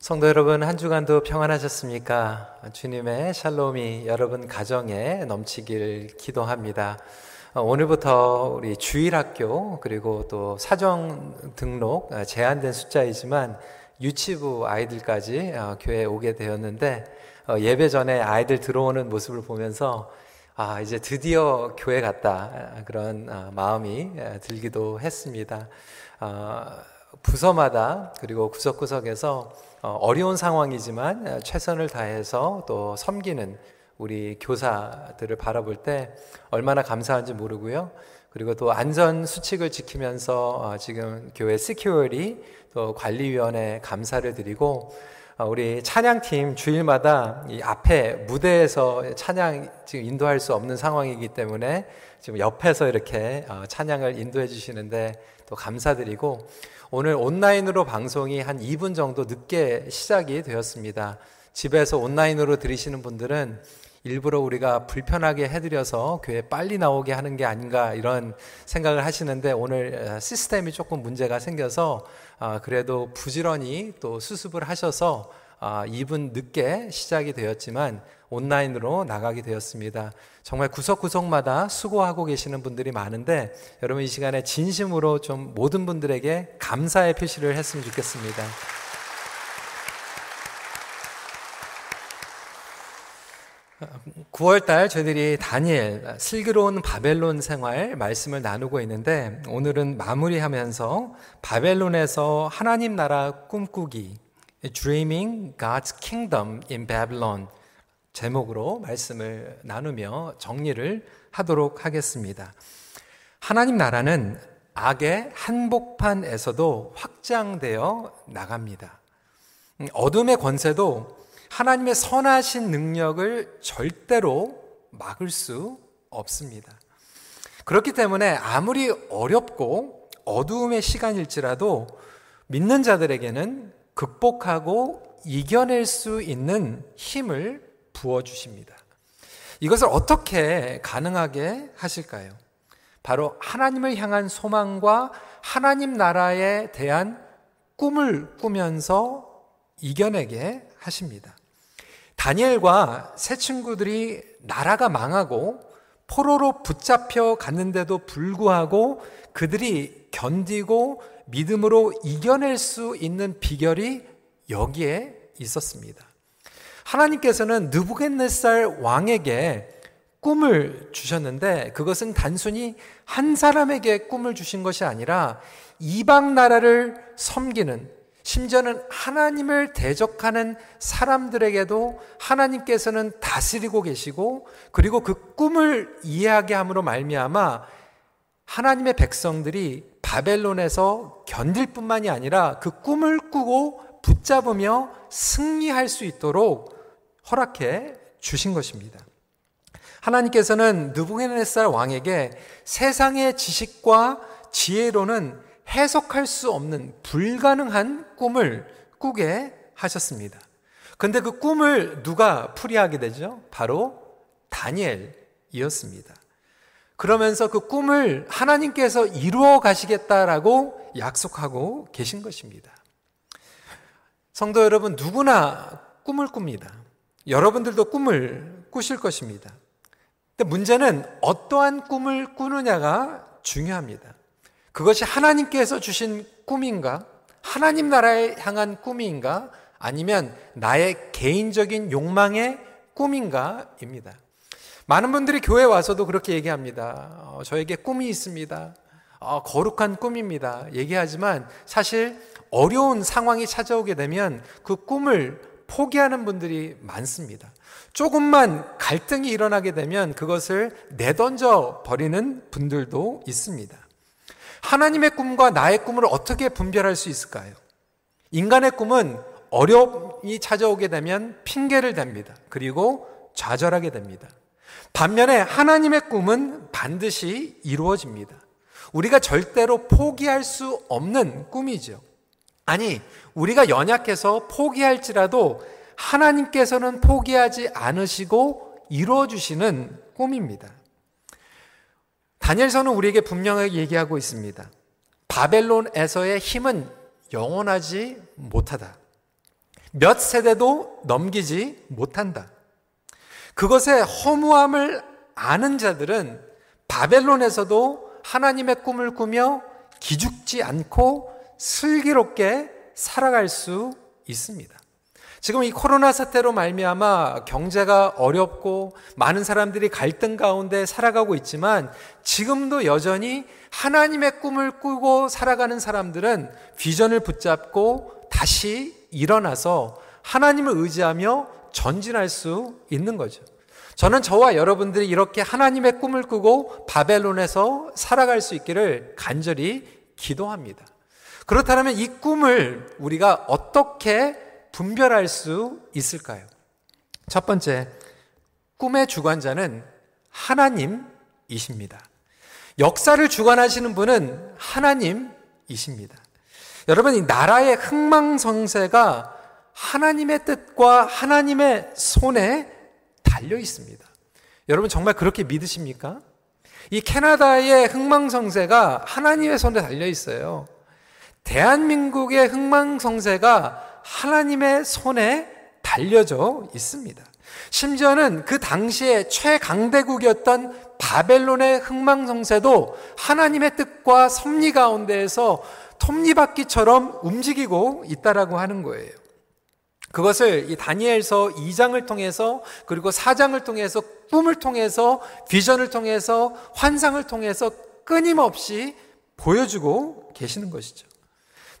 성도 여러분, 한 주간도 평안하셨습니까? 주님의 샬롬이 여러분 가정에 넘치길 기도합니다. 어, 오늘부터 우리 주일학교 그리고 또 사정 등록 어, 제한된 숫자이지만 유치부 아이들까지 어, 교회에 오게 되었는데 예배 전에 아이들 들어오는 모습을 보면서 아, 이제 드디어 교회 갔다. 그런 마음이 들기도 했습니다. 부서마다 그리고 구석구석에서 어, 어려운 상황이지만 최선을 다해서 또 섬기는 우리 교사들을 바라볼 때 얼마나 감사한지 모르고요. 그리고 또 안전 수칙을 지키면서 어, 지금 교회 시큐어리 또 관리위원회 감사를 드리고 어, 우리 찬양팀 주일마다 이 앞에 무대에서 찬양 지금 인도할 수 없는 상황이기 때문에 지금 옆에서 이렇게 찬양을 인도해 주시는데 또 감사드리고 오늘 온라인으로 방송이 한 2분 정도 늦게 시작이 되었습니다. 집에서 온라인으로 들으시는 분들은 일부러 우리가 불편하게 해드려서 교회 빨리 나오게 하는 게 아닌가 이런 생각을 하시는데 오늘 시스템이 조금 문제가 생겨서 아, 그래도 부지런히 또 수습을 하셔서 2분 아, 늦게 시작이 되었지만 온라인으로 나가게 되었습니다. 정말 구석구석마다 수고하고 계시는 분들이 많은데 여러분 이 시간에 진심으로 좀 모든 분들에게 감사의 표시를 했으면 좋겠습니다. (9월달) 저희들이 다니엘 슬기로운 바벨론 생활 말씀을 나누고 있는데 오늘은 마무리하면서 바벨론에서 하나님 나라 꿈꾸기 Dreaming God's Kingdom in Babylon 제목으로 말씀을 나누며 정리를 하도록 하겠습니다. 하나님 나라는 악의 한복판에서도 확장되어 나갑니다. 어둠의 권세도 하나님의 선하신 능력을 절대로 막을 수 없습니다. 그렇기 때문에 아무리 어렵고 어두움의 시간일지라도 믿는 자들에게는 극복하고 이겨낼 수 있는 힘을 부어주십니다. 이것을 어떻게 가능하게 하실까요? 바로 하나님을 향한 소망과 하나님 나라에 대한 꿈을 꾸면서 이겨내게 하십니다. 다니엘과 세 친구들이 나라가 망하고 포로로 붙잡혀 갔는데도 불구하고 그들이 견디고 믿음으로 이겨낼 수 있는 비결이 여기에 있었습니다. 하나님께서는 느부겟네살 왕에게 꿈을 주셨는데 그것은 단순히 한 사람에게 꿈을 주신 것이 아니라 이방 나라를 섬기는 심지어는 하나님을 대적하는 사람들에게도 하나님께서는 다스리고 계시고 그리고 그 꿈을 이해하게 함으로 말미암아 하나님의 백성들이 바벨론에서 견딜 뿐만이 아니라 그 꿈을 꾸고 붙잡으며 승리할 수 있도록 허락해 주신 것입니다. 하나님께서는 느부갓네살 왕에게 세상의 지식과 지혜로는 해석할 수 없는 불가능한 꿈을 꾸게 하셨습니다. 근데 그 꿈을 누가 풀이하게 되죠? 바로 다니엘이었습니다. 그러면서 그 꿈을 하나님께서 이루어 가시겠다라고 약속하고 계신 것입니다. 성도 여러분, 누구나 꿈을 꿉니다. 여러분들도 꿈을 꾸실 것입니다. 근데 문제는 어떠한 꿈을 꾸느냐가 중요합니다. 그것이 하나님께서 주신 꿈인가? 하나님 나라에 향한 꿈인가? 아니면 나의 개인적인 욕망의 꿈인가입니다. 많은 분들이 교회 와서도 그렇게 얘기합니다. 어, 저에게 꿈이 있습니다. 어, 거룩한 꿈입니다. 얘기하지만 사실 어려운 상황이 찾아오게 되면 그 꿈을 포기하는 분들이 많습니다. 조금만 갈등이 일어나게 되면 그것을 내던져 버리는 분들도 있습니다. 하나님의 꿈과 나의 꿈을 어떻게 분별할 수 있을까요? 인간의 꿈은 어려움이 찾아오게 되면 핑계를 댑니다. 그리고 좌절하게 됩니다. 반면에 하나님의 꿈은 반드시 이루어집니다. 우리가 절대로 포기할 수 없는 꿈이죠. 아니, 우리가 연약해서 포기할지라도 하나님께서는 포기하지 않으시고 이루어주시는 꿈입니다. 다니엘서는 우리에게 분명하게 얘기하고 있습니다. 바벨론에서의 힘은 영원하지 못하다. 몇 세대도 넘기지 못한다. 그것의 허무함을 아는 자들은 바벨론에서도 하나님의 꿈을 꾸며 기죽지 않고 슬기롭게 살아갈 수 있습니다. 지금 이 코로나 사태로 말미암아 경제가 어렵고 많은 사람들이 갈등 가운데 살아가고 있지만 지금도 여전히 하나님의 꿈을 꾸고 살아가는 사람들은 비전을 붙잡고 다시 일어나서 하나님을 의지하며 전진할 수 있는 거죠. 저는 저와 여러분들이 이렇게 하나님의 꿈을 꾸고 바벨론에서 살아갈 수 있기를 간절히 기도합니다. 그렇다면 이 꿈을 우리가 어떻게 분별할 수 있을까요? 첫 번째, 꿈의 주관자는 하나님이십니다. 역사를 주관하시는 분은 하나님이십니다. 여러분, 이 나라의 흥망성쇠가 하나님의 뜻과 하나님의 손에 달려 있습니다. 여러분, 정말 그렇게 믿으십니까? 이 캐나다의 흥망성쇠가 하나님의 손에 달려 있어요. 대한민국의 흥망성쇠가 하나님의 손에 달려져 있습니다. 심지어는 그 당시에 최강대국이었던 바벨론의 흥망성쇠도 하나님의 뜻과 섭리 가운데에서 톱니바퀴처럼 움직이고 있다라고 하는 거예요. 그것을 이 다니엘서 2장을 통해서 그리고 4장을 통해서 꿈을 통해서 비전을 통해서 환상을 통해서 끊임없이 보여주고 계시는 것이죠.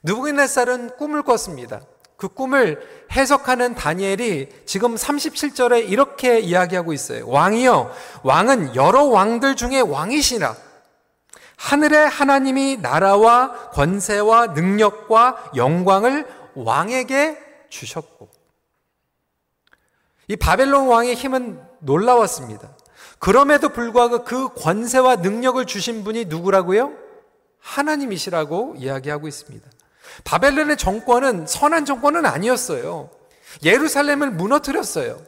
느부갓네살은 꿈을 꿨습니다. 그 꿈을 해석하는 다니엘이 지금 37절에 이렇게 이야기하고 있어요. 왕이여, 왕은 여러 왕들 중에 왕이시라. 하늘의 하나님이 나라와 권세와 능력과 영광을 왕에게 주셨고, 이 바벨론 왕의 힘은 놀라웠습니다. 그럼에도 불구하고 그 권세와 능력을 주신 분이 누구라고요? 하나님이시라고 이야기하고 있습니다. 바벨론의 정권은 선한 정권은 아니었어요. 예루살렘을 무너뜨렸어요.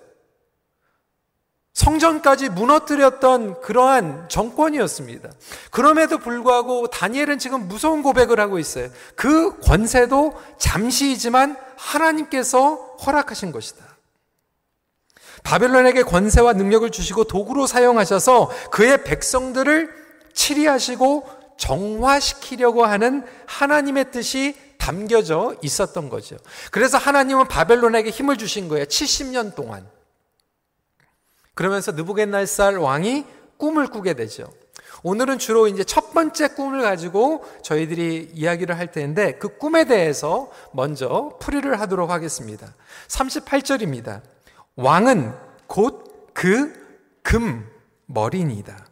성전까지 무너뜨렸던 그러한 정권이었습니다. 그럼에도 불구하고 다니엘은 지금 무서운 고백을 하고 있어요. 그 권세도 잠시이지만 하나님께서 허락하신 것이다. 바벨론에게 권세와 능력을 주시고 도구로 사용하셔서 그의 백성들을 치리하시고 정화시키려고 하는 하나님의 뜻이 담겨져 있었던 거죠. 그래서 하나님은 바벨론에게 힘을 주신 거예요. 70년 동안. 그러면서 느부겟날살 왕이 꿈을 꾸게 되죠. 오늘은 주로 이제 첫 번째 꿈을 가지고 저희들이 이야기를 할 텐데 그 꿈에 대해서 먼저 풀이를 하도록 하겠습니다. 38절입니다. 왕은 곧 그 금 머리니다.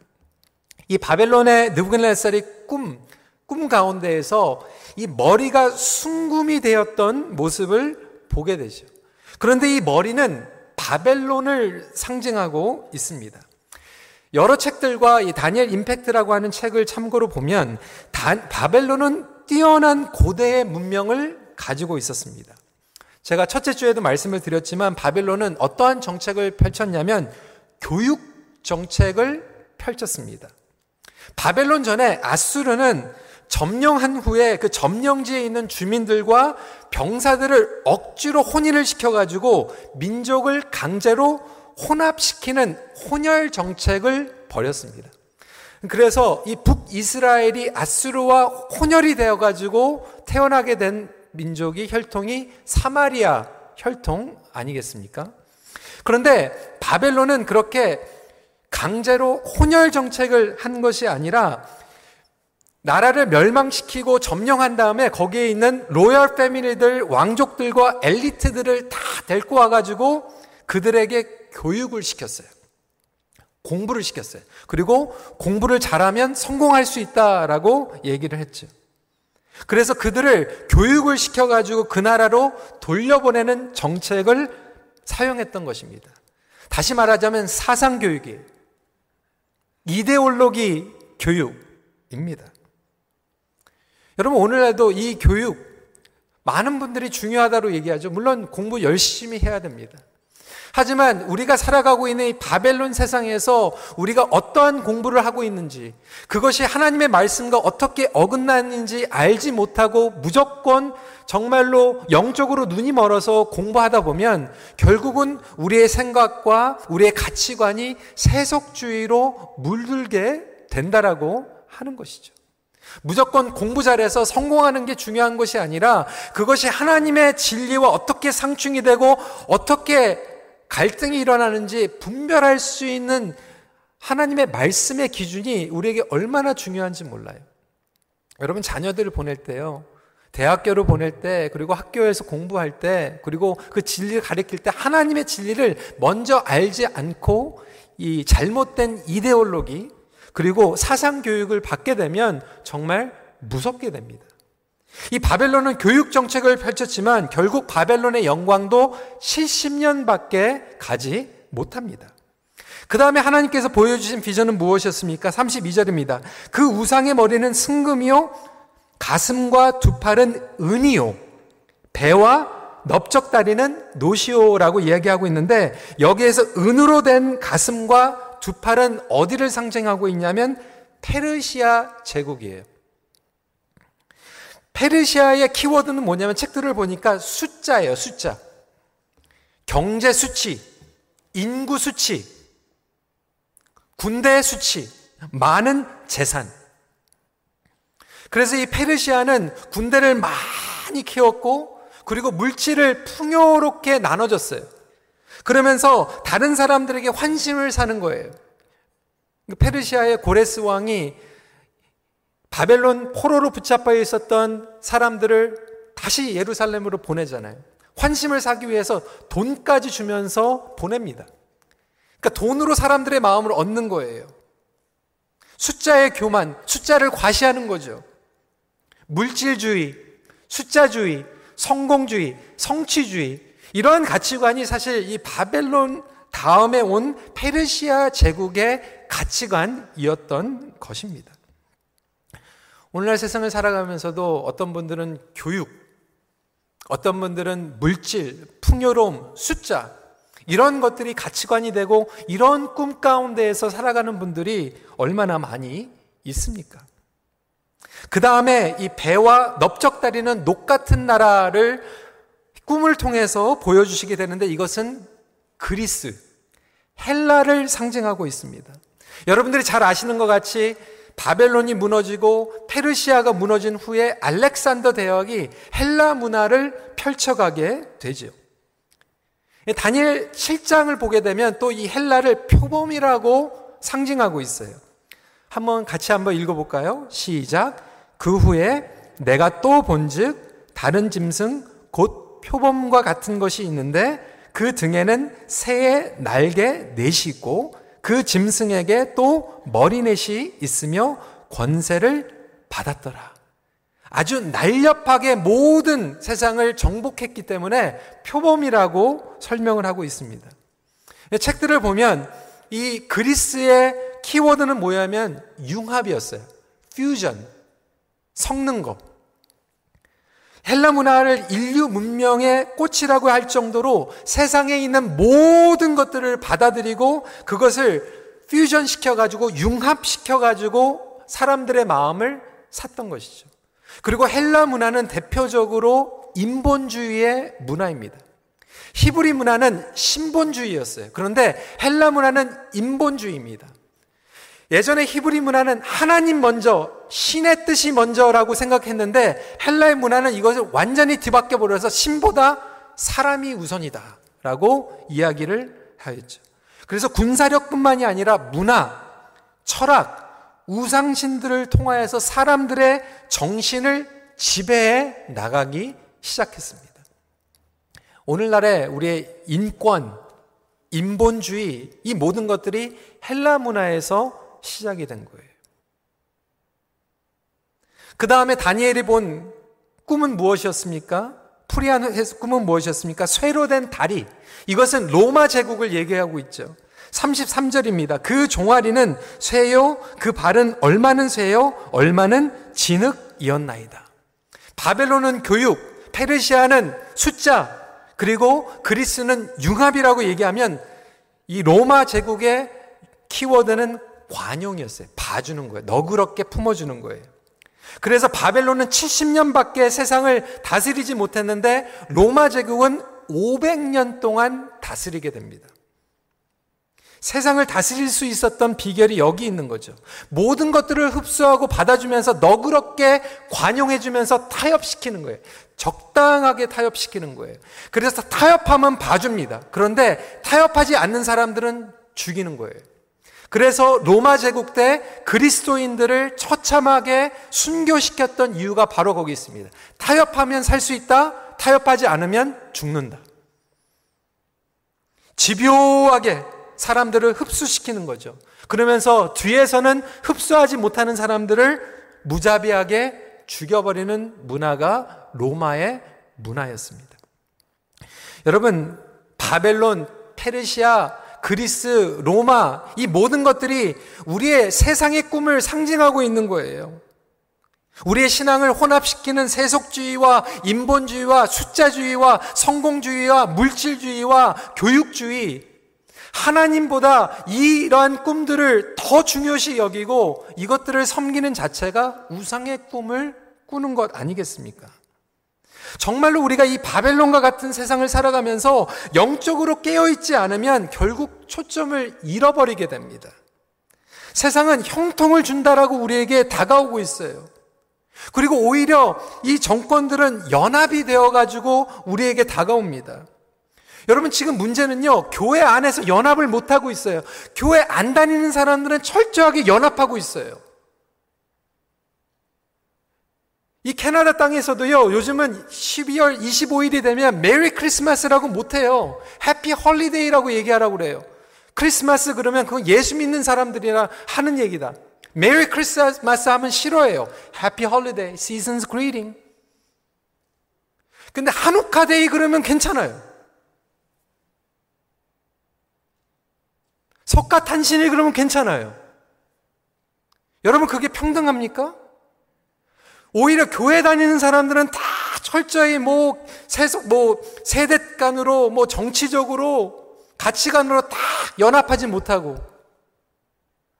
이 바벨론의 느부갓네살이 꿈, 꿈 가운데에서 이 머리가 숭금이 되었던 모습을 보게 되죠. 그런데 이 머리는 바벨론을 상징하고 있습니다. 여러 책들과 이 다니엘 임팩트라고 하는 책을 참고로 보면 다, 바벨론은 뛰어난 고대의 문명을 가지고 있었습니다. 제가 첫째 주에도 말씀을 드렸지만 바벨론은 어떠한 정책을 펼쳤냐면 교육 정책을 펼쳤습니다. 바벨론 전에 아수르는 점령한 후에 그 점령지에 있는 주민들과 병사들을 억지로 혼인을 시켜가지고 민족을 강제로 혼합시키는 혼혈 정책을 벌였습니다. 그래서 이 북이스라엘이 아수르와 혼혈이 되어가지고 태어나게 된 민족이 혈통이 사마리아 혈통 아니겠습니까? 그런데 바벨론은 그렇게 강제로 혼혈 정책을 한 것이 아니라 나라를 멸망시키고 점령한 다음에 거기에 있는 로열 패밀리들, 왕족들과 엘리트들을 다 데리고 와가지고 그들에게 교육을 시켰어요. 공부를 시켰어요. 그리고 공부를 잘하면 성공할 수 있다라고 얘기를 했죠. 그래서 그들을 교육을 시켜가지고 그 나라로 돌려보내는 정책을 사용했던 것입니다. 다시 말하자면 사상교육이에요. 이데올로기 교육입니다. 여러분, 오늘날도 이 교육, 많은 분들이 중요하다고 얘기하죠. 물론 공부 열심히 해야 됩니다. 하지만 우리가 살아가고 있는 이 바벨론 세상에서 우리가 어떠한 공부를 하고 있는지, 그것이 하나님의 말씀과 어떻게 어긋나는지 알지 못하고 무조건 정말로 영적으로 눈이 멀어서 공부하다 보면 결국은 우리의 생각과 우리의 가치관이 세속주의로 물들게 된다라고 하는 것이죠. 무조건 공부 잘해서 성공하는 게 중요한 것이 아니라 그것이 하나님의 진리와 어떻게 상충이 되고 어떻게 갈등이 일어나는지 분별할 수 있는 하나님의 말씀의 기준이 우리에게 얼마나 중요한지 몰라요. 여러분 자녀들을 보낼 때요. 대학교를 보낼 때, 그리고 학교에서 공부할 때, 그리고 그 진리를 가르칠 때 하나님의 진리를 먼저 알지 않고 이 잘못된 이데올로기, 그리고 사상 교육을 받게 되면 정말 무섭게 됩니다. 이 바벨론은 교육 정책을 펼쳤지만 결국 바벨론의 영광도 70년밖에 가지 못합니다. 그 다음에 하나님께서 보여주신 비전은 무엇이었습니까? 32절입니다. 그 우상의 머리는 승금이요, 가슴과 두 팔은 은이요, 배와 넓적다리는 노시오라고 이야기하고 있는데 여기에서 은으로 된 가슴과 두 팔은 어디를 상징하고 있냐면 페르시아 제국이에요. 페르시아의 키워드는 뭐냐면 책들을 보니까 숫자예요, 숫자. 경제 수치, 인구 수치, 군대 수치, 많은 재산. 그래서 이 페르시아는 군대를 많이 키웠고, 그리고 물질을 풍요롭게 나눠줬어요. 그러면서 다른 사람들에게 환심을 사는 거예요. 페르시아의 고레스 왕이 바벨론 포로로 붙잡혀 있었던 사람들을 다시 예루살렘으로 보내잖아요. 환심을 사기 위해서 돈까지 주면서 보냅니다. 그러니까 돈으로 사람들의 마음을 얻는 거예요. 숫자의 교만, 숫자를 과시하는 거죠. 물질주의, 숫자주의, 성공주의, 성취주의, 이러한 가치관이 사실 이 바벨론 다음에 온 페르시아 제국의 가치관이었던 것입니다. 오늘날 세상을 살아가면서도 어떤 분들은 교육, 어떤 분들은 물질, 풍요로움, 숫자, 이런 것들이 가치관이 되고 이런 꿈 가운데에서 살아가는 분들이 얼마나 많이 있습니까? 그 다음에 이 배와 넓적다리는 녹 같은 나라를 꿈을 통해서 보여주시게 되는데 이것은 그리스, 헬라를 상징하고 있습니다. 여러분들이 잘 아시는 것 같이 바벨론이 무너지고 페르시아가 무너진 후에 알렉산더 대왕이 헬라 문화를 펼쳐가게 되죠. 다니엘 7장을 보게 되면 또 이 헬라를 표범이라고 상징하고 있어요. 한번 같이 한번 읽어볼까요? 시작. 그 후에 내가 또 본즉 다른 짐승 곧 표범과 같은 것이 있는데 그 등에는 새의 날개 넷이 있고 그 짐승에게 또 머리넷이 있으며 권세를 받았더라. 아주 날렵하게 모든 세상을 정복했기 때문에 표범이라고 설명을 하고 있습니다. 책들을 보면 이 그리스의 키워드는 뭐냐면 융합이었어요. 퓨전. 섞는 것. 헬라 문화를 인류 문명의 꽃이라고 할 정도로 세상에 있는 모든 것들을 받아들이고 그것을 퓨전 시켜가지고 융합시켜가지고 사람들의 마음을 샀던 것이죠. 그리고 헬라 문화는 대표적으로 인본주의의 문화입니다. 히브리 문화는 신본주의였어요. 그런데 헬라 문화는 인본주의입니다. 예전에 히브리 문화는 하나님 먼저, 신의 뜻이 먼저라고 생각했는데 헬라의 문화는 이것을 완전히 뒤바뀌어 버려서 신보다 사람이 우선이다. 라고 이야기를 하였죠. 그래서 군사력뿐만이 아니라 문화, 철학, 우상신들을 통하여서 사람들의 정신을 지배해 나가기 시작했습니다. 오늘날의 우리의 인권, 인본주의, 이 모든 것들이 헬라 문화에서 시작이 된 거예요. 그 다음에 다니엘이 본 꿈은 무엇이었습니까? 프리한 꿈은 무엇이었습니까? 쇠로 된 다리. 이것은 로마 제국을 얘기하고 있죠. 33절입니다. 그 종아리는 쇠요, 그 발은 얼마는 쇠요, 얼마는 진흙이었나이다. 바벨론은 교육, 페르시아는 숫자, 그리고 그리스는 융합이라고 얘기하면 이 로마 제국의 키워드는 관용이었어요. 봐주는 거예요. 너그럽게 품어주는 거예요. 그래서 바벨론은 70년밖에 세상을 다스리지 못했는데 로마 제국은 500년 동안 다스리게 됩니다. 세상을 다스릴 수 있었던 비결이 여기 있는 거죠. 모든 것들을 흡수하고 받아주면서 너그럽게 관용해주면서 타협시키는 거예요. 적당하게 타협시키는 거예요. 그래서 타협하면 봐줍니다. 그런데 타협하지 않는 사람들은 죽이는 거예요. 그래서 로마 제국 때 그리스도인들을 처참하게 순교시켰던 이유가 바로 거기 있습니다. 타협하면 살 수 있다, 타협하지 않으면 죽는다. 집요하게 사람들을 흡수시키는 거죠. 그러면서 뒤에서는 흡수하지 못하는 사람들을 무자비하게 죽여버리는 문화가 로마의 문화였습니다. 여러분, 바벨론, 페르시아, 그리스, 로마, 이 모든 것들이 우리의 세상의 꿈을 상징하고 있는 거예요. 우리의 신앙을 혼합시키는 세속주의와 인본주의와 숫자주의와 성공주의와 물질주의와 교육주의, 하나님보다 이러한 꿈들을 더 중요시 여기고 이것들을 섬기는 자체가 우상의 꿈을 꾸는 것 아니겠습니까? 정말로 우리가 이 바벨론과 같은 세상을 살아가면서 영적으로 깨어있지 않으면 결국 초점을 잃어버리게 됩니다. 세상은 형통을 준다라고 우리에게 다가오고 있어요. 그리고 오히려 이 정권들은 연합이 되어가지고 우리에게 다가옵니다. 여러분 지금 문제는요, 교회 안에서 연합을 못하고 있어요. 교회 안 다니는 사람들은 철저하게 연합하고 있어요. 이 캐나다 땅에서도요, 요즘은 12월 25일이 되면 Merry Christmas라고 못해요. Happy Holiday라고 얘기하라고 그래요. 크리스마스 그러면 그건 예수 믿는 사람들이라 하는 얘기다. Merry Christmas 하면 싫어해요. Happy Holiday, Season's Greeting. 근데 Hanukkah Day 그러면 괜찮아요. 석가탄신일 그러면 괜찮아요. 여러분 그게 평등합니까? 오히려 교회 다니는 사람들은 다 철저히 뭐 세속 뭐 세대 간으로 뭐 정치적으로 가치관으로 다 연합하지 못하고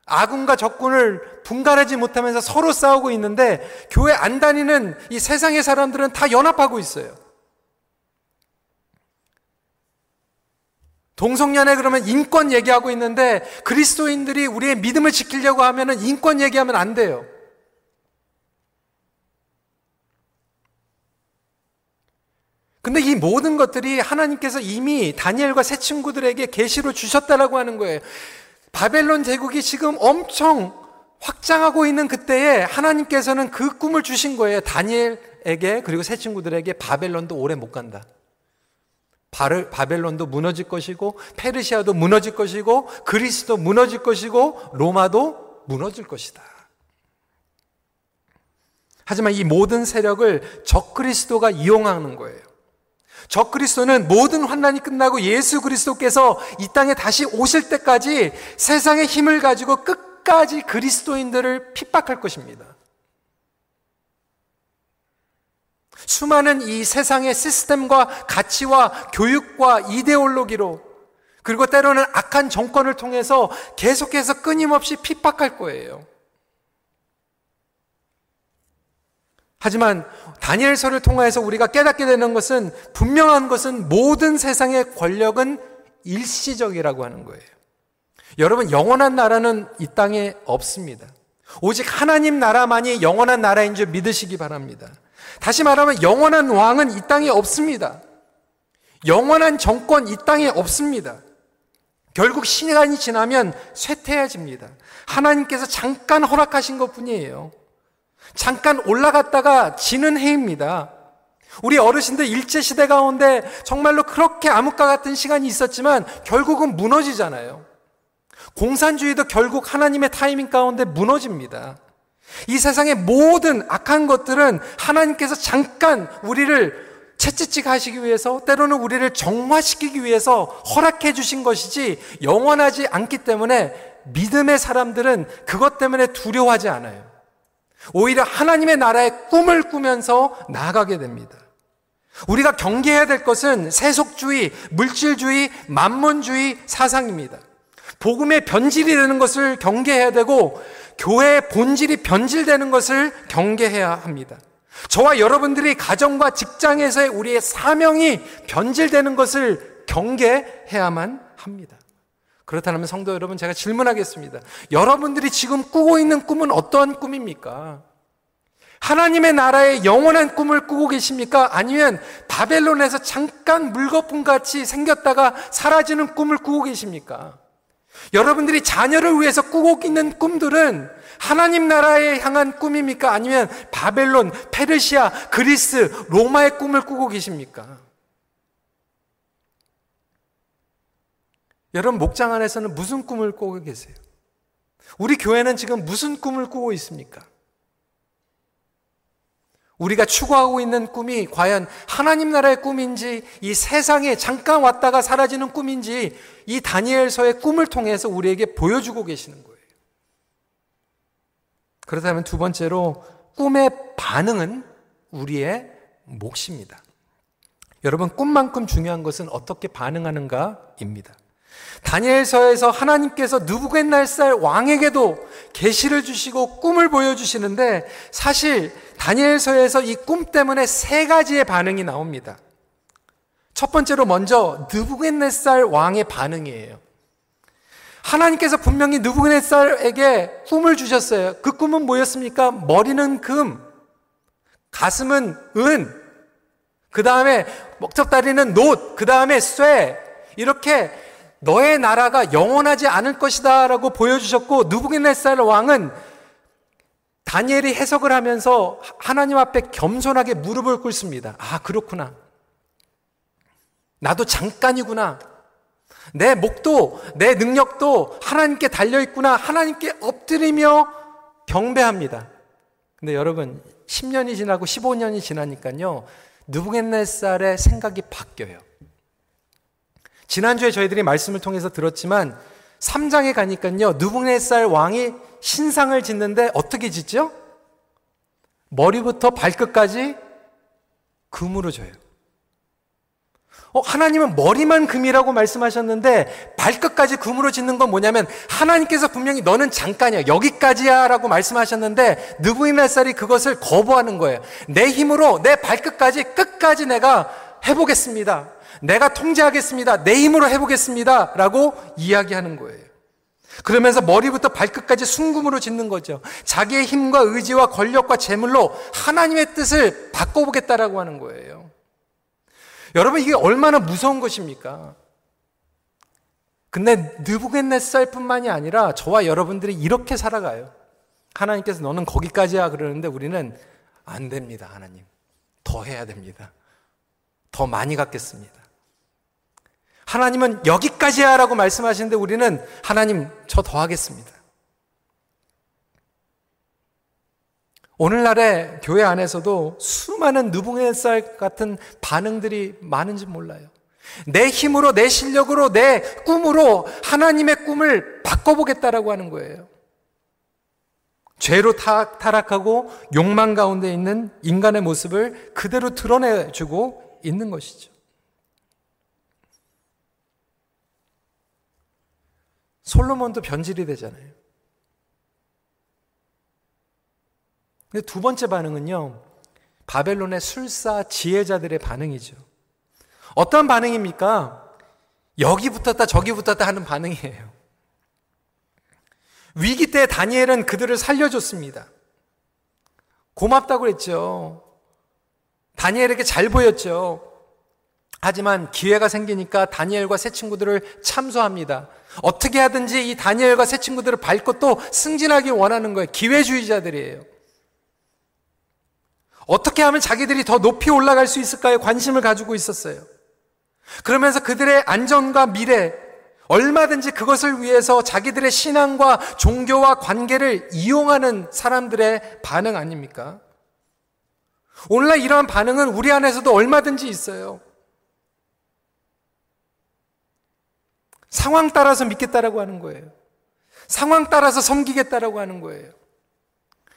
아군과 적군을 분간하지 못하면서 서로 싸우고 있는데 교회 안 다니는 이 세상의 사람들은 다 연합하고 있어요. 동성연애 그러면 인권 얘기하고 있는데 그리스도인들이 우리의 믿음을 지키려고 하면은 인권 얘기하면 안 돼요. 근데 이 모든 것들이 하나님께서 이미 다니엘과 새 친구들에게 계시로 주셨다라고 하는 거예요. 바벨론 제국이 지금 엄청 확장하고 있는 그때에 하나님께서는 그 꿈을 주신 거예요. 다니엘에게 그리고 새 친구들에게 바벨론도 오래 못 간다. 바벨론도 무너질 것이고 페르시아도 무너질 것이고 그리스도 무너질 것이고 로마도 무너질 것이다. 하지만 이 모든 세력을 적그리스도가 이용하는 거예요. 적 그리스도는 모든 환난이 끝나고 예수 그리스도께서 이 땅에 다시 오실 때까지 세상의 힘을 가지고 끝까지 그리스도인들을 핍박할 것입니다. 수많은 이 세상의 시스템과 가치와 교육과 이데올로기로 그리고 때로는 악한 정권을 통해서 계속해서 끊임없이 핍박할 거예요. 하지만 다니엘서를 통해서 우리가 깨닫게 되는 것은 분명한 것은 모든 세상의 권력은 일시적이라고 하는 거예요. 여러분 영원한 나라는 이 땅에 없습니다. 오직 하나님 나라만이 영원한 나라인 줄 믿으시기 바랍니다. 다시 말하면 영원한 왕은 이 땅에 없습니다. 영원한 정권 이 땅에 없습니다. 결국 시간이 지나면 쇠퇴해집니다. 하나님께서 잠깐 허락하신 것 뿐이에요. 잠깐 올라갔다가 지는 해입니다. 우리 어르신들 일제시대 가운데 정말로 그렇게 암흑과 같은 시간이 있었지만 결국은 무너지잖아요. 공산주의도 결국 하나님의 타이밍 가운데 무너집니다. 이 세상의 모든 악한 것들은 하나님께서 잠깐 우리를 채찍찍 하시기 위해서 때로는 우리를 정화시키기 위해서 허락해 주신 것이지 영원하지 않기 때문에 믿음의 사람들은 그것 때문에 두려워하지 않아요. 오히려 하나님의 나라의 꿈을 꾸면서 나아가게 됩니다. 우리가 경계해야 될 것은 세속주의, 물질주의, 만문주의 사상입니다. 복음의 변질이 되는 것을 경계해야 되고 교회의 본질이 변질되는 것을 경계해야 합니다. 저와 여러분들이 가정과 직장에서의 우리의 사명이 변질되는 것을 경계해야만 합니다. 그렇다면 성도 여러분 제가 질문하겠습니다. 여러분들이 지금 꾸고 있는 꿈은 어떠한 꿈입니까? 하나님의 나라의 영원한 꿈을 꾸고 계십니까? 아니면 바벨론에서 잠깐 물거품 같이 생겼다가 사라지는 꿈을 꾸고 계십니까? 여러분들이 자녀를 위해서 꾸고 있는 꿈들은 하나님 나라에 향한 꿈입니까? 아니면 바벨론, 페르시아, 그리스, 로마의 꿈을 꾸고 계십니까? 여러분 목장 안에서는 무슨 꿈을 꾸고 계세요? 우리 교회는 지금 무슨 꿈을 꾸고 있습니까? 우리가 추구하고 있는 꿈이 과연 하나님 나라의 꿈인지 이 세상에 잠깐 왔다가 사라지는 꿈인지 이 다니엘서의 꿈을 통해서 우리에게 보여주고 계시는 거예요. 그렇다면 두 번째로 꿈의 반응은 우리의 몫입니다. 여러분 꿈만큼 중요한 것은 어떻게 반응하는가입니다. 다니엘서에서 하나님께서 누부갓날살 왕에게도 계시를 주시고 꿈을 보여주시는데 사실 다니엘서에서 이 꿈 때문에 세 가지의 반응이 나옵니다. 첫 번째로 먼저 느부갓네살 왕의 반응이에요. 하나님께서 분명히 느부갓네살에게 꿈을 주셨어요. 그 꿈은 뭐였습니까? 머리는 금, 가슴은 은, 그 다음에 목적다리는 놋, 그 다음에 쇠. 이렇게 너의 나라가 영원하지 않을 것이다 라고 보여주셨고 누부갓네살 왕은 다니엘이 해석을 하면서 하나님 앞에 겸손하게 무릎을 꿇습니다. 아 그렇구나. 나도 잠깐이구나. 내 목도 내 능력도 하나님께 달려 있구나. 하나님께 엎드리며 경배합니다. 근데 여러분 10년이 지나고 15년이 지나니까요. 누부갓네살의 생각이 바뀌어요. 지난주에 저희들이 말씀을 통해서 들었지만 3장에 가니까요. 누붕네살 왕이 신상을 짓는데 어떻게 짓죠? 머리부터 발끝까지 금으로 줘요. 어, 하나님은 머리만 금이라고 말씀하셨는데 발끝까지 금으로 짓는 건 뭐냐면 하나님께서 분명히 너는 잠깐이야 여기까지야 라고 말씀하셨는데 느부갓네살이 그것을 거부하는 거예요. 내 힘으로 내 발끝까지 끝까지 내가 해보겠습니다. 내가 통제하겠습니다. 내 힘으로 해보겠습니다. 라고 이야기하는 거예요. 그러면서 머리부터 발끝까지 순금으로 짓는 거죠. 자기의 힘과 의지와 권력과 재물로 하나님의 뜻을 바꿔보겠다라고 하는 거예요. 여러분 이게 얼마나 무서운 것입니까? 근데 느부겟네살 뿐만이 아니라 저와 여러분들이 이렇게 살아가요. 하나님께서 너는 거기까지야 그러는데 우리는 안 됩니다, 하나님. 더 해야 됩니다. 더 많이 갖겠습니다. 하나님은 여기까지 하라고 말씀하시는데 우리는 하나님 저 더 하겠습니다. 오늘날의 교회 안에서도 수많은 느붕의쌀 같은 반응들이 많은지 몰라요. 내 힘으로, 내 실력으로, 내 꿈으로 하나님의 꿈을 바꿔보겠다라고 하는 거예요. 죄로 타락하고 욕망 가운데 있는 인간의 모습을 그대로 드러내주고 있는 것이죠. 솔로몬도 변질이 되잖아요. 근데 두 번째 반응은요, 바벨론의 술사 지혜자들의 반응이죠. 어떤 반응입니까? 여기 붙었다 저기 붙었다 하는 반응이에요. 위기 때 다니엘은 그들을 살려줬습니다. 고맙다고 그랬죠. 다니엘에게 잘 보였죠. 하지만 기회가 생기니까 다니엘과 새 친구들을 참소합니다. 어떻게 하든지 이 다니엘과 새 친구들을 밟고 또 승진하기 원하는 거예요. 기회주의자들이에요. 어떻게 하면 자기들이 더 높이 올라갈 수 있을까요? 관심을 가지고 있었어요. 그러면서 그들의 안전과 미래, 얼마든지 그것을 위해서 자기들의 신앙과 종교와 관계를 이용하는 사람들의 반응 아닙니까? 오늘날 이러한 반응은 우리 안에서도 얼마든지 있어요. 상황 따라서 믿겠다라고 하는 거예요. 상황 따라서 섬기겠다라고 하는 거예요.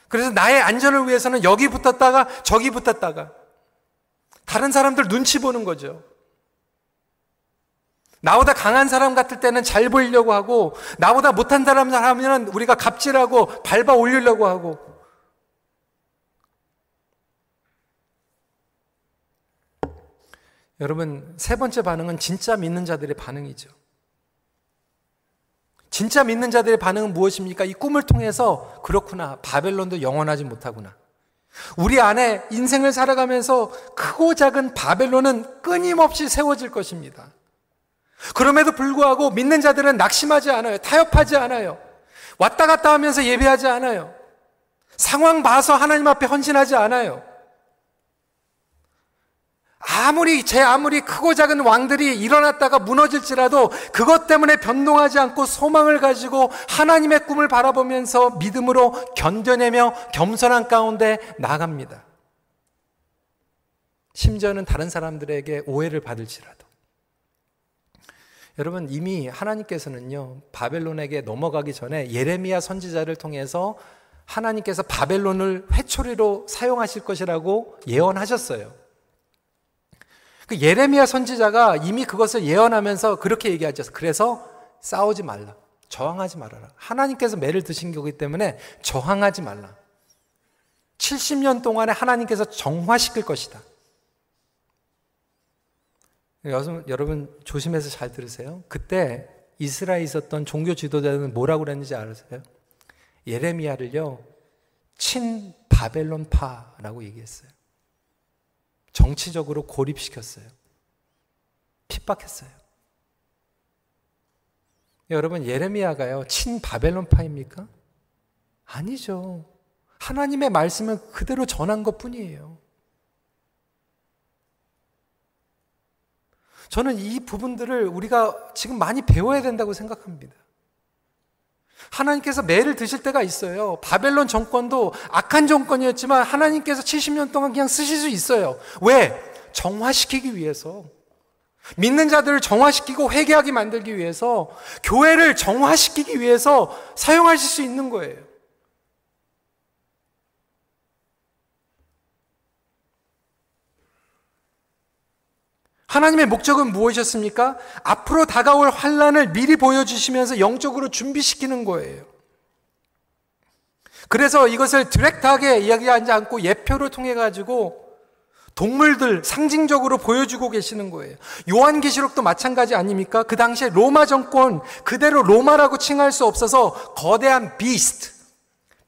그래서 나의 안전을 위해서는 여기 붙었다가 저기 붙었다가 다른 사람들 눈치 보는 거죠. 나보다 강한 사람 같을 때는 잘 보이려고 하고, 나보다 못한 사람 하면 우리가 갑질하고 밟아 올리려고 하고. 여러분, 세 번째 반응은 진짜 믿는 자들의 반응이죠. 진짜 믿는 자들의 반응은 무엇입니까? 이 꿈을 통해서 그렇구나. 바벨론도 영원하지 못하구나. 우리 안에 인생을 살아가면서 크고 작은 바벨론은 끊임없이 세워질 것입니다. 그럼에도 불구하고 믿는 자들은 낙심하지 않아요. 타협하지 않아요. 왔다 갔다 하면서 예배하지 않아요. 상황 봐서 하나님 앞에 헌신하지 않아요. 아무리 제 아무리 크고 작은 왕들이 일어났다가 무너질지라도 그것 때문에 변동하지 않고 소망을 가지고 하나님의 꿈을 바라보면서 믿음으로 견뎌내며 겸손한 가운데 나갑니다. 심지어는 다른 사람들에게 오해를 받을지라도. 여러분 이미 하나님께서는요 바벨론에게 넘어가기 전에 예레미야 선지자를 통해서 하나님께서 바벨론을 회초리로 사용하실 것이라고 예언하셨어요. 그 예레미야 선지자가 이미 그것을 예언하면서 그렇게 얘기하죠. 그래서 싸우지 말라. 저항하지 말아라. 하나님께서 매를 드신 거기 때문에 저항하지 말라. 70년 동안에 하나님께서 정화시킬 것이다. 여러분, 조심해서 잘 들으세요. 그때 이스라엘에 있었던 종교 지도자들은 뭐라고 그랬는지 아세요? 예레미야를요, 친 바벨론파라고 얘기했어요. 정치적으로 고립시켰어요. 핍박했어요. 여러분, 예레미야가요, 친 바벨론파입니까? 아니죠. 하나님의 말씀을 그대로 전한 것 뿐이에요. 저는 이 부분들을 우리가 지금 많이 배워야 된다고 생각합니다. 하나님께서 매를 드실 때가 있어요. 바벨론 정권도 악한 정권이었지만 하나님께서 70년 동안 그냥 쓰실 수 있어요. 왜? 정화시키기 위해서. 믿는 자들을 정화시키고 회개하게 만들기 위해서 교회를 정화시키기 위해서 사용하실 수 있는 거예요. 하나님의 목적은 무엇이었습니까? 앞으로 다가올 환란을 미리 보여주시면서 영적으로 준비시키는 거예요. 그래서 이것을 디렉트하게 이야기하지 않고 예표를 통해 가지고 동물들 상징적으로 보여주고 계시는 거예요. 요한계시록도 마찬가지 아닙니까? 그 당시에 로마 정권 그대로 로마라고 칭할 수 없어서 거대한 비스트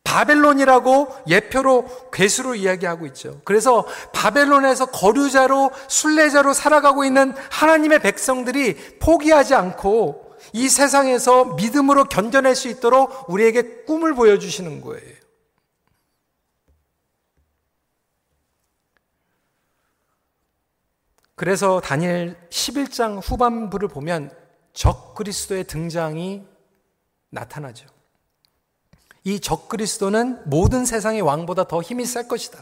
바벨론이라고 예표로 괴수로 이야기하고 있죠. 그래서 바벨론에서 거류자로 순례자로 살아가고 있는 하나님의 백성들이 포기하지 않고 이 세상에서 믿음으로 견뎌낼 수 있도록 우리에게 꿈을 보여주시는 거예요. 그래서 다니엘 11장 후반부를 보면 적 그리스도의 등장이 나타나죠. 이 적그리스도는 모든 세상의 왕보다 더 힘이 셀 것이다.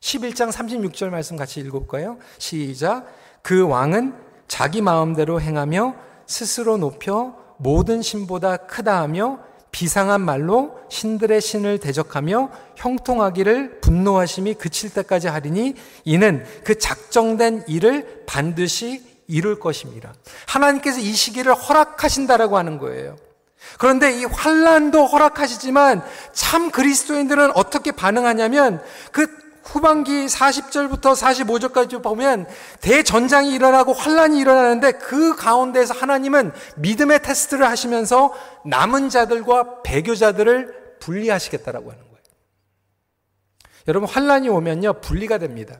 11장 36절 말씀 같이 읽어볼까요? 시작. 그 왕은 자기 마음대로 행하며 스스로 높여 모든 신보다 크다 하며 비상한 말로 신들의 신을 대적하며 형통하기를 분노하심이 그칠 때까지 하리니 이는 그 작정된 일을 반드시 이룰 것입니다. 하나님께서 이 시기를 허락하신다라고 하는 거예요. 그런데 이 환란도 허락하시지만 참 그리스도인들은 어떻게 반응하냐면 그 후반기 40절부터 45절까지 보면 대전장이 일어나고 환란이 일어나는데 그 가운데에서 하나님은 믿음의 테스트를 하시면서 남은 자들과 배교자들을 분리하시겠다라고 하는 거예요. 여러분 환란이 오면요 분리가 됩니다.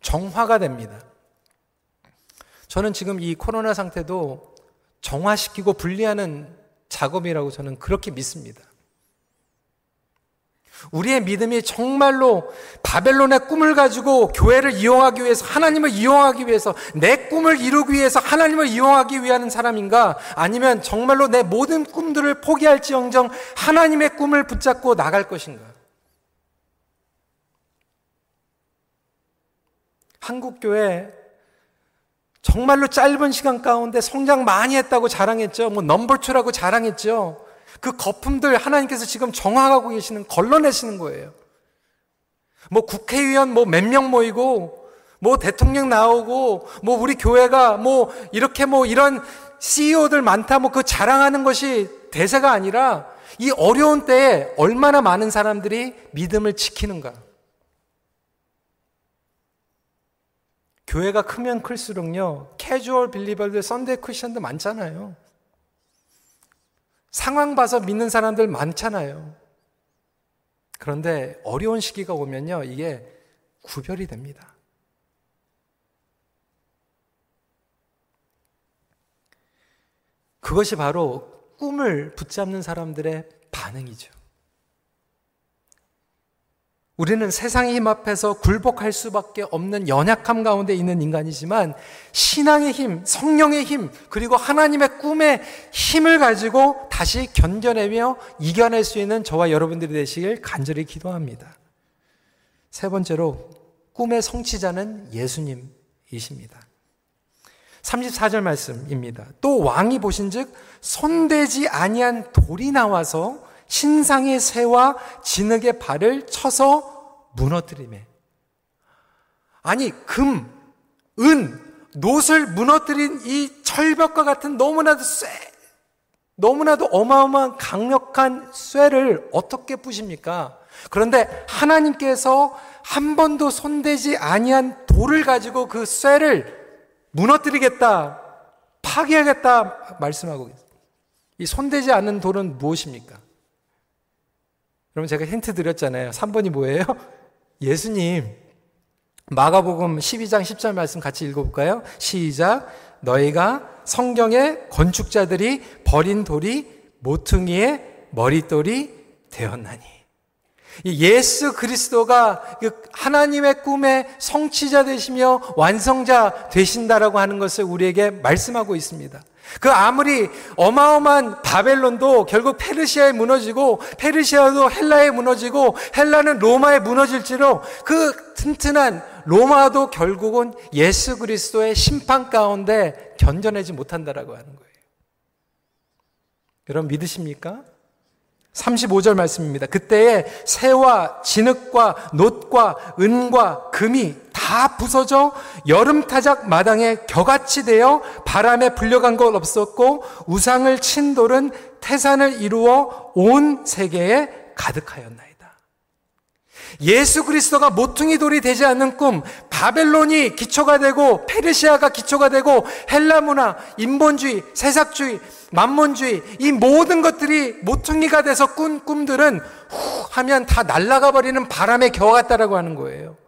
정화가 됩니다. 저는 지금 이 코로나 상태도 정화시키고 분리하는 작업이라고 저는 그렇게 믿습니다. 우리의 믿음이 정말로 바벨론의 꿈을 가지고 교회를 이용하기 위해서 하나님을 이용하기 위해서 내 꿈을 이루기 위해서 하나님을 이용하기 위한 사람인가 아니면 정말로 내 모든 꿈들을 포기할지언정 하나님의 꿈을 붙잡고 나갈 것인가 한국 교회 정말로 짧은 시간 가운데 성장 많이 했다고 자랑했죠. 뭐 넘버 투라고 자랑했죠. 그 거품들 하나님께서 지금 정화하고 계시는 걸러내시는 거예요. 뭐 국회의원 뭐 몇 명 모이고 뭐 대통령 나오고 뭐 우리 교회가 뭐 이렇게 뭐 이런 CEO들 많다 뭐 그 자랑하는 것이 대세가 아니라 이 어려운 때에 얼마나 많은 사람들이 믿음을 지키는가. 교회가 크면 클수록요, casual believer들, Sunday Christian도 많잖아요. 상황 봐서 믿는 사람들 많잖아요. 그런데 어려운 시기가 오면요, 이게 구별이 됩니다. 그것이 바로 꿈을 붙잡는 사람들의 반응이죠. 우리는 세상의 힘 앞에서 굴복할 수밖에 없는 연약함 가운데 있는 인간이지만 신앙의 힘, 성령의 힘, 그리고 하나님의 꿈의 힘을 가지고 다시 견뎌내며 이겨낼 수 있는 저와 여러분들이 되시길 간절히 기도합니다. 세 번째로 꿈의 성취자는 예수님이십니다. 34절 말씀입니다. 또 왕이 보신즉 손대지 아니한 돌이 나와서 신상의 새와 진흙의 발을 쳐서 무너뜨리매. 아니 금, 은, 놋을 무너뜨린 이 철벽과 같은 너무나도 쇠, 너무나도 어마어마한 강력한 쇠를 어떻게 부십니까? 그런데 하나님께서 한 번도 손대지 아니한 돌을 가지고 그 쇠를 무너뜨리겠다, 파괴하겠다 말씀하고 계세요. 이 손대지 않는 돌은 무엇입니까? 여러분 제가 힌트 드렸잖아요. 3번이 뭐예요? 예수님. 마가복음 12장 10절 말씀 같이 읽어볼까요? 시작. 너희가 성경의 건축자들이 버린 돌이 모퉁이의 머릿돌이 되었나니. 예수 그리스도가 그 하나님의 꿈의 성취자 되시며 완성자 되신다라고 하는 것을 우리에게 말씀하고 있습니다. 그 아무리 어마어마한 바벨론도 결국 페르시아에 무너지고 페르시아도 헬라에 무너지고 헬라는 로마에 무너질지로 그 튼튼한 로마도 결국은 예수 그리스도의 심판 가운데 견뎌내지 못한다라고 하는 거예요. 여러분 믿으십니까? 35절 말씀입니다. 그때에 새와 진흙과 놋과 은과 금이 다 부서져 여름 타작 마당에 겨같이 되어 바람에 불려간 것 없었고 우상을 친 돌은 태산을 이루어 온 세계에 가득하였나이다. 예수 그리스도가 모퉁이 돌이 되지 않는 꿈, 바벨론이 기초가 되고 페르시아가 기초가 되고 헬라 문화, 인본주의, 세삭주의, 만몬주의 이 모든 것들이 모퉁이가 돼서 꾼 꿈들은 후 하면 다 날아가 버리는 바람에 겨워갔다라고 하는 거예요.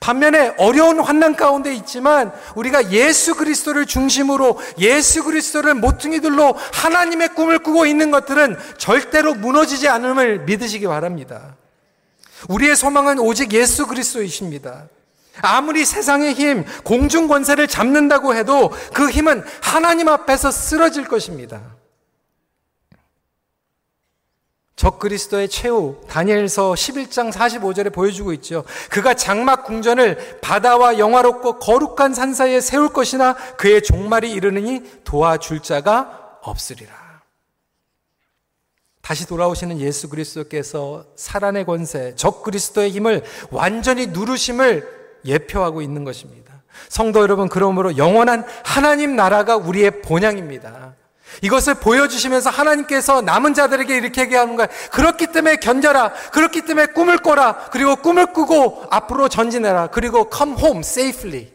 반면에 어려운 환난 가운데 있지만 우리가 예수 그리스도를 중심으로 예수 그리스도를 모퉁이들로 하나님의 꿈을 꾸고 있는 것들은 절대로 무너지지 않음을 믿으시기 바랍니다. 우리의 소망은 오직 예수 그리스도이십니다. 아무리 세상의 힘, 공중 권세를 잡는다고 해도 그 힘은 하나님 앞에서 쓰러질 것입니다. 적 그리스도의 최후 다니엘서 11장 45절에 보여주고 있죠. 그가 장막 궁전을 바다와 영화롭고 거룩한 산 사이에 세울 것이나 그의 종말이 이르느니 도와줄 자가 없으리라. 다시 돌아오시는 예수 그리스도께서 살아내 권세, 적 그리스도의 힘을 완전히 누르심을 예표하고 있는 것입니다. 성도 여러분, 그러므로 영원한 하나님 나라가 우리의 본향입니다. 이것을 보여주시면서 하나님께서 남은 자들에게 이렇게 얘기하는 거예요. 그렇기 때문에 견뎌라. 그렇기 때문에 꿈을 꿔라. 그리고 꿈을 꾸고 앞으로 전진해라. 그리고 come home safely.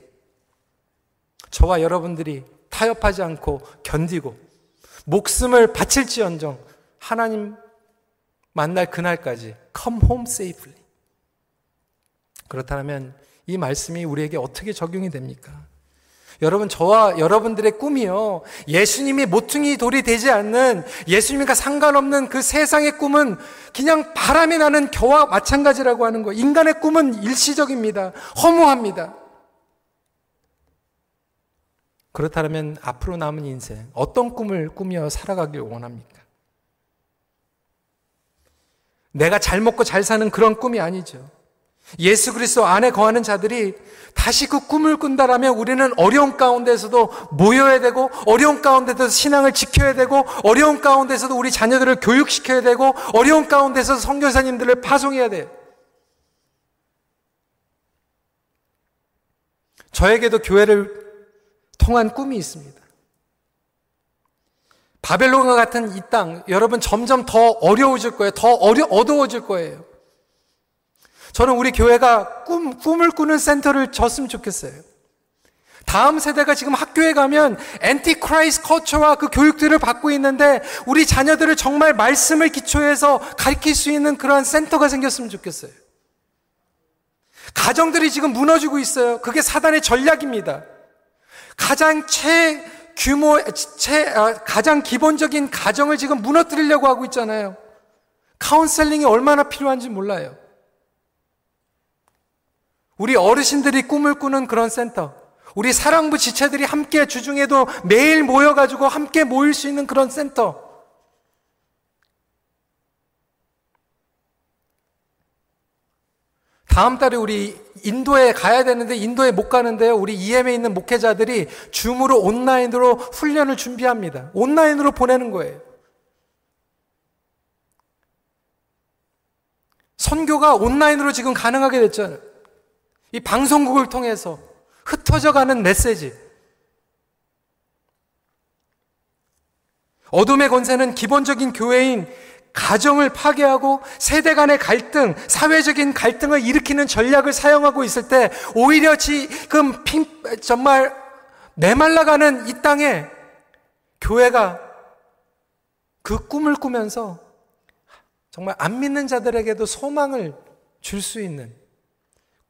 저와 여러분들이 타협하지 않고 견디고 목숨을 바칠지언정 하나님 만날 그날까지 come home safely. 그렇다면 이 말씀이 우리에게 어떻게 적용이 됩니까? 여러분, 저와 여러분들의 꿈이요. 예수님이 모퉁이 돌이 되지 않는 예수님과 상관없는 그 세상의 꿈은 그냥 바람이 나는 겨와 마찬가지라고 하는 거. 인간의 꿈은 일시적입니다. 허무합니다. 그렇다면 앞으로 남은 인생, 어떤 꿈을 꾸며 살아가길 원합니까? 내가 잘 먹고 잘 사는 그런 꿈이 아니죠. 예수 그리스도 안에 거하는 자들이 다시 그 꿈을 꾼다라면 우리는 어려운 가운데서도 모여야 되고 어려운 가운데서 신앙을 지켜야 되고 어려운 가운데서도 우리 자녀들을 교육시켜야 되고 어려운 가운데서 성교사님들을 파송해야 돼. 저에게도 교회를 통한 꿈이 있습니다. 바벨론과 같은 이 땅, 여러분 점점 더 어려워질 거예요. 더 어려, 어두워질 거예요. 저는 우리 교회가 꿈, 꿈을 꾸는 센터를 지었으면 좋겠어요. 다음 세대가 지금 학교에 가면 엔티크라이스 커처와 그 교육들을 받고 있는데 우리 자녀들을 정말 말씀을 기초해서 가르칠 수 있는 그러한 센터가 생겼으면 좋겠어요. 가정들이 지금 무너지고 있어요. 그게 사단의 전략입니다. 가장 최 규모, 최, 아, 가장 기본적인 가정을 지금 무너뜨리려고 하고 있잖아요. 카운셀링이 얼마나 필요한지 몰라요. 우리 어르신들이 꿈을 꾸는 그런 센터. 우리 사랑부 지체들이 함께 주중에도 매일 모여가지고 함께 모일 수 있는 그런 센터. 다음 달에 우리 인도에 가야 되는데 인도에 못 가는데요. 우리 EM에 있는 목회자들이 줌으로 온라인으로 훈련을 준비합니다. 온라인으로 보내는 거예요. 선교가 온라인으로 지금 가능하게 됐잖아요. 이 방송국을 통해서 흩어져 가는 메시지. 어둠의 권세는 기본적인 교회인 가정을 파괴하고 세대 간의 갈등, 사회적인 갈등을 일으키는 전략을 사용하고 있을 때 오히려 지금 핑, 정말 메말라가는 이 땅에 교회가 그 꿈을 꾸면서 정말 안 믿는 자들에게도 소망을 줄 수 있는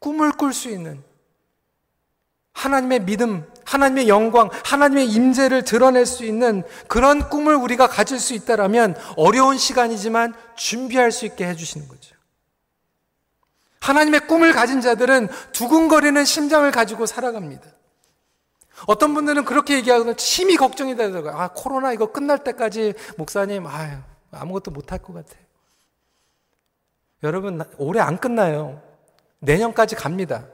꿈을 꿀 수 있는 하나님의 믿음, 하나님의 영광, 하나님의 임재를 드러낼 수 있는 그런 꿈을 우리가 가질 수 있다라면 어려운 시간이지만 준비할 수 있게 해 주시는 거죠. 하나님의 꿈을 가진 자들은 두근거리는 심장을 가지고 살아갑니다. 어떤 분들은 그렇게 얘기하거든요. 심히 걱정이 되더라고요. 아, 코로나 이거 끝날 때까지 목사님, 아유, 아무것도 못할 것 같아요. 여러분, 올해 안 끝나요. 내년까지 갑니다.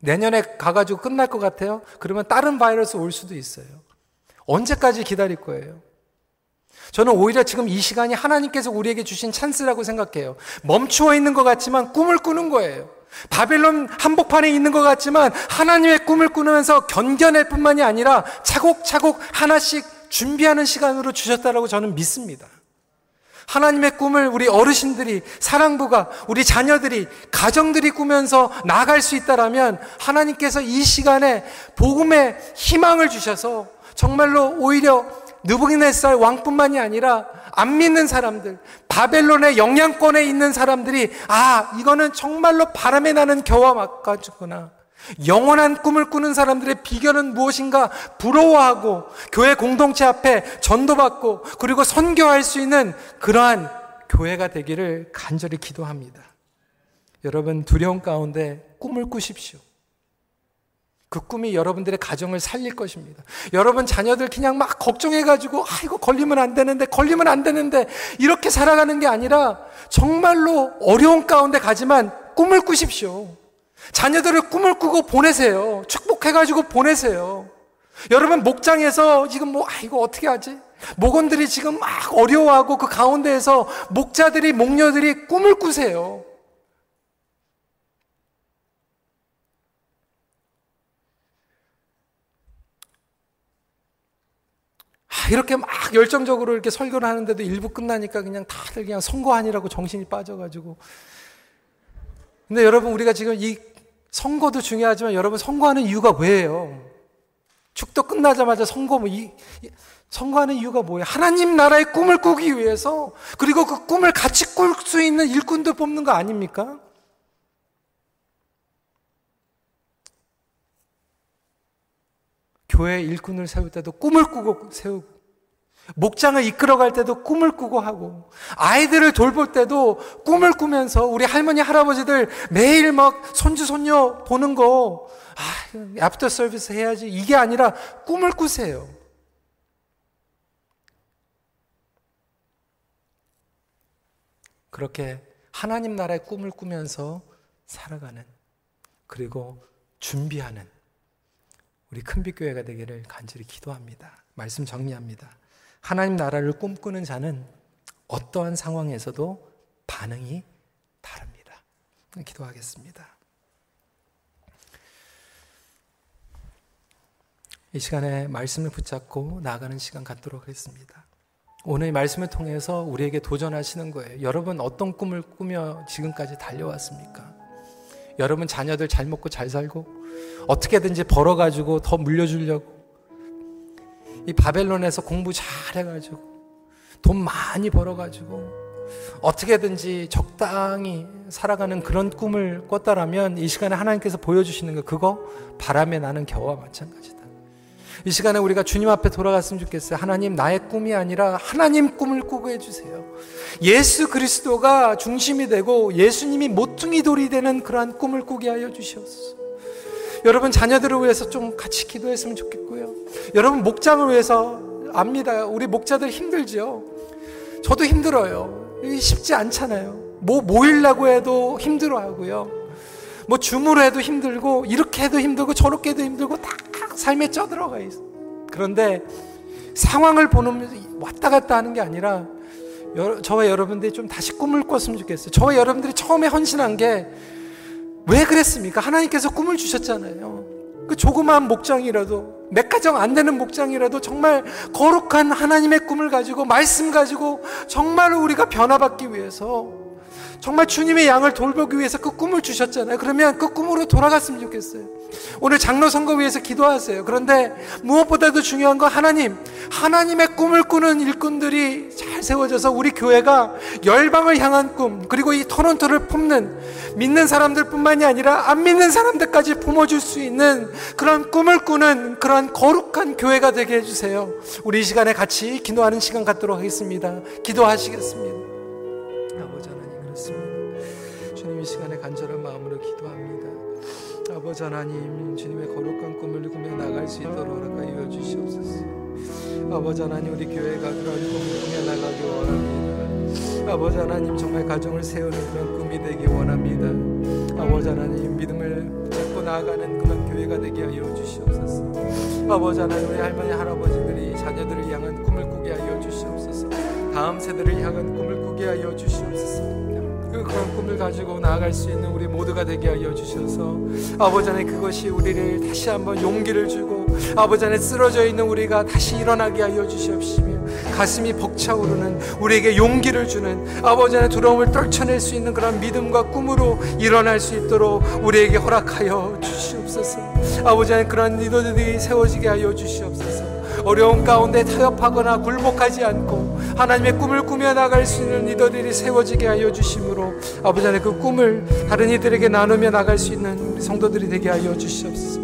내년에 가가지고 끝날 것 같아요? 그러면 다른 바이러스 올 수도 있어요. 언제까지 기다릴 거예요? 저는 오히려 지금 이 시간이 하나님께서 우리에게 주신 찬스라고 생각해요. 멈추어 있는 것 같지만 꿈을 꾸는 거예요. 바벨론 한복판에 있는 것 같지만 하나님의 꿈을 꾸면서 견뎌낼 뿐만이 아니라 차곡차곡 하나씩 준비하는 시간으로 주셨다라고 저는 믿습니다. 하나님의 꿈을 우리 어르신들이, 사랑부가, 우리 자녀들이, 가정들이 꾸면서 나갈 수 있다라면 하나님께서 이 시간에 복음의 희망을 주셔서 정말로 오히려 느부갓네살 왕뿐만이 아니라 안 믿는 사람들, 바벨론의 영향권에 있는 사람들이 아 이거는 정말로 바람에 나는 겨와 막가지구나. 영원한 꿈을 꾸는 사람들의 비결은 무엇인가 부러워하고 교회 공동체 앞에 전도받고 그리고 선교할 수 있는 그러한 교회가 되기를 간절히 기도합니다. 여러분 두려움 가운데 꿈을 꾸십시오. 그 꿈이 여러분들의 가정을 살릴 것입니다. 여러분 자녀들 그냥 막 걱정해가지고, 아, 이거 걸리면 안 되는데, 걸리면 안 되는데, 이렇게 살아가는 게 아니라, 정말로 어려운 가운데 가지만 꿈을 꾸십시오. 자녀들을 꿈을 꾸고 보내세요. 축복해가지고 보내세요. 여러분, 목장에서 지금 뭐, 아, 이거 어떻게 하지? 목원들이 지금 막 어려워하고 그 가운데에서 목자들이, 목녀들이 꿈을 꾸세요. 아, 이렇게 막 열정적으로 이렇게 설교를 하는데도 일부 끝나니까 그냥 다들 그냥 선거하니라고 정신이 빠져가지고. 근데 여러분, 우리가 지금 이 선거도 중요하지만 여러분 선거하는 이유가 뭐예요? 축도 끝나자마자 선거 뭐 이, 선거하는 이유가 뭐예요? 하나님 나라의 꿈을 꾸기 위해서 그리고 그 꿈을 같이 꿀 수 있는 일꾼도 뽑는 거 아닙니까? 교회 일꾼을 세울 때도 꿈을 꾸고 세우고 목장을 이끌어갈 때도 꿈을 꾸고 하고, 아이들을 돌볼 때도 꿈을 꾸면서 우리 할머니, 할아버지들 매일 막 손주, 손녀 보는 거, 아, 애프터 서비스 해야지. 이게 아니라 꿈을 꾸세요. 그렇게 하나님 나라의 꿈을 꾸면서 살아가는, 그리고 준비하는 우리 큰빛교회가 되기를 간절히 기도합니다. 말씀 정리합니다. 하나님 나라를 꿈꾸는 자는 어떠한 상황에서도 반응이 다릅니다. 기도하겠습니다. 이 시간에 말씀을 붙잡고 나아가는 시간 갖도록 하겠습니다. 오늘 말씀을 통해서 우리에게 도전하시는 거예요. 여러분 어떤 꿈을 꾸며 지금까지 달려왔습니까? 여러분 자녀들 잘 먹고 잘 살고 어떻게든지 벌어가지고 더 물려주려고 이 바벨론에서 공부 잘 해가지고 돈 많이 벌어가지고 어떻게든지 적당히 살아가는 그런 꿈을 꿨다라면 이 시간에 하나님께서 보여주시는 거 그거 바람에 나는 겨와 마찬가지다. 이 시간에 우리가 주님 앞에 돌아갔으면 좋겠어요. 하나님 나의 꿈이 아니라 하나님 꿈을 꾸게 해주세요. 예수 그리스도가 중심이 되고 예수님이 모퉁이 돌이 되는 그러한 꿈을 꾸게 하여 주시옵소서. 여러분 자녀들을 위해서 좀 같이 기도했으면 좋겠고요. 여러분 목장을 위해서 압니다. 우리 목자들 힘들죠. 저도 힘들어요. 쉽지 않잖아요. 뭐 모이려고 해도 힘들어하고요. 뭐 줌으로 해도 힘들고 이렇게 해도 힘들고 저렇게 해도 힘들고 다 삶에 쪄들어가 있어. 그런데 상황을 보는 왔다 갔다 하는 게 아니라 저와 여러분들이 좀 다시 꿈을 꿨으면 좋겠어요. 저와 여러분들이 처음에 헌신한 게 왜 그랬습니까? 하나님께서 꿈을 주셨잖아요. 그 조그마한 목장이라도 몇 가정 안 되는 목장이라도 정말 거룩한 하나님의 꿈을 가지고 말씀 가지고 정말 우리가 변화받기 위해서 정말 주님의 양을 돌보기 위해서 그 꿈을 주셨잖아요. 그러면 그 꿈으로 돌아갔으면 좋겠어요. 오늘 장로 선거 위해서 기도하세요. 그런데 무엇보다도 중요한 건 하나님, 하나님의 꿈을 꾸는 일꾼들이 잘 세워져서 우리 교회가 열방을 향한 꿈, 그리고 이 토론토를 품는 믿는 사람들뿐만이 아니라 안 믿는 사람들까지 품어줄 수 있는 그런 꿈을 꾸는 그런 거룩한 교회가 되게 해주세요. 우리 이 시간에 같이 기도하는 시간 갖도록 하겠습니다. 기도하시겠습니다. 이 시간에 간절한 마음으로 기도합니다. 아버지 하나님, 주님의 거룩한 꿈을 꾸며 나갈 수 있도록 허락하여 주시옵소서. 아버지 하나님, 우리 교회가 그런 꿈을 꾸며 나가기 원합니다. 아버지 하나님, 정말 가정을 세우는 그런 꿈이 되기 원합니다. 아버지 하나님, 믿음을 잡고 나아가는 그런 교회가 되게 하여 주시옵소서. 아버지 하나님, 우리 할머니, 할아버지들이 자녀들을 향한 꿈을 꾸게 하여 주시옵소서. 다음 세대를 향한 꿈을 꾸게 하여 주시옵소서. 그 그런 꿈을 가지고 나아갈 수 있는 우리 모두가 되게 하여 주셔서 아버지 안에 그것이 우리를 다시 한번 용기를 주고 아버지 안에 쓰러져 있는 우리가 다시 일어나게 하여 주시옵시며 가슴이 벅차오르는 우리에게 용기를 주는 아버지 안에 두려움을 떨쳐낼 수 있는 그런 믿음과 꿈으로 일어날 수 있도록 우리에게 허락하여 주시옵소서. 아버지 안에 그런 리더들이 세워지게 하여 주시옵소서. 어려운 가운데 타협하거나 굴복하지 않고 하나님의 꿈을 꾸며 나갈 수 있는 리더들이 세워지게 하여 주심으로 아버지 하나님 그 꿈을 다른 이들에게 나누며 나갈 수 있는 우리 성도들이 되게 하여 주시옵소서.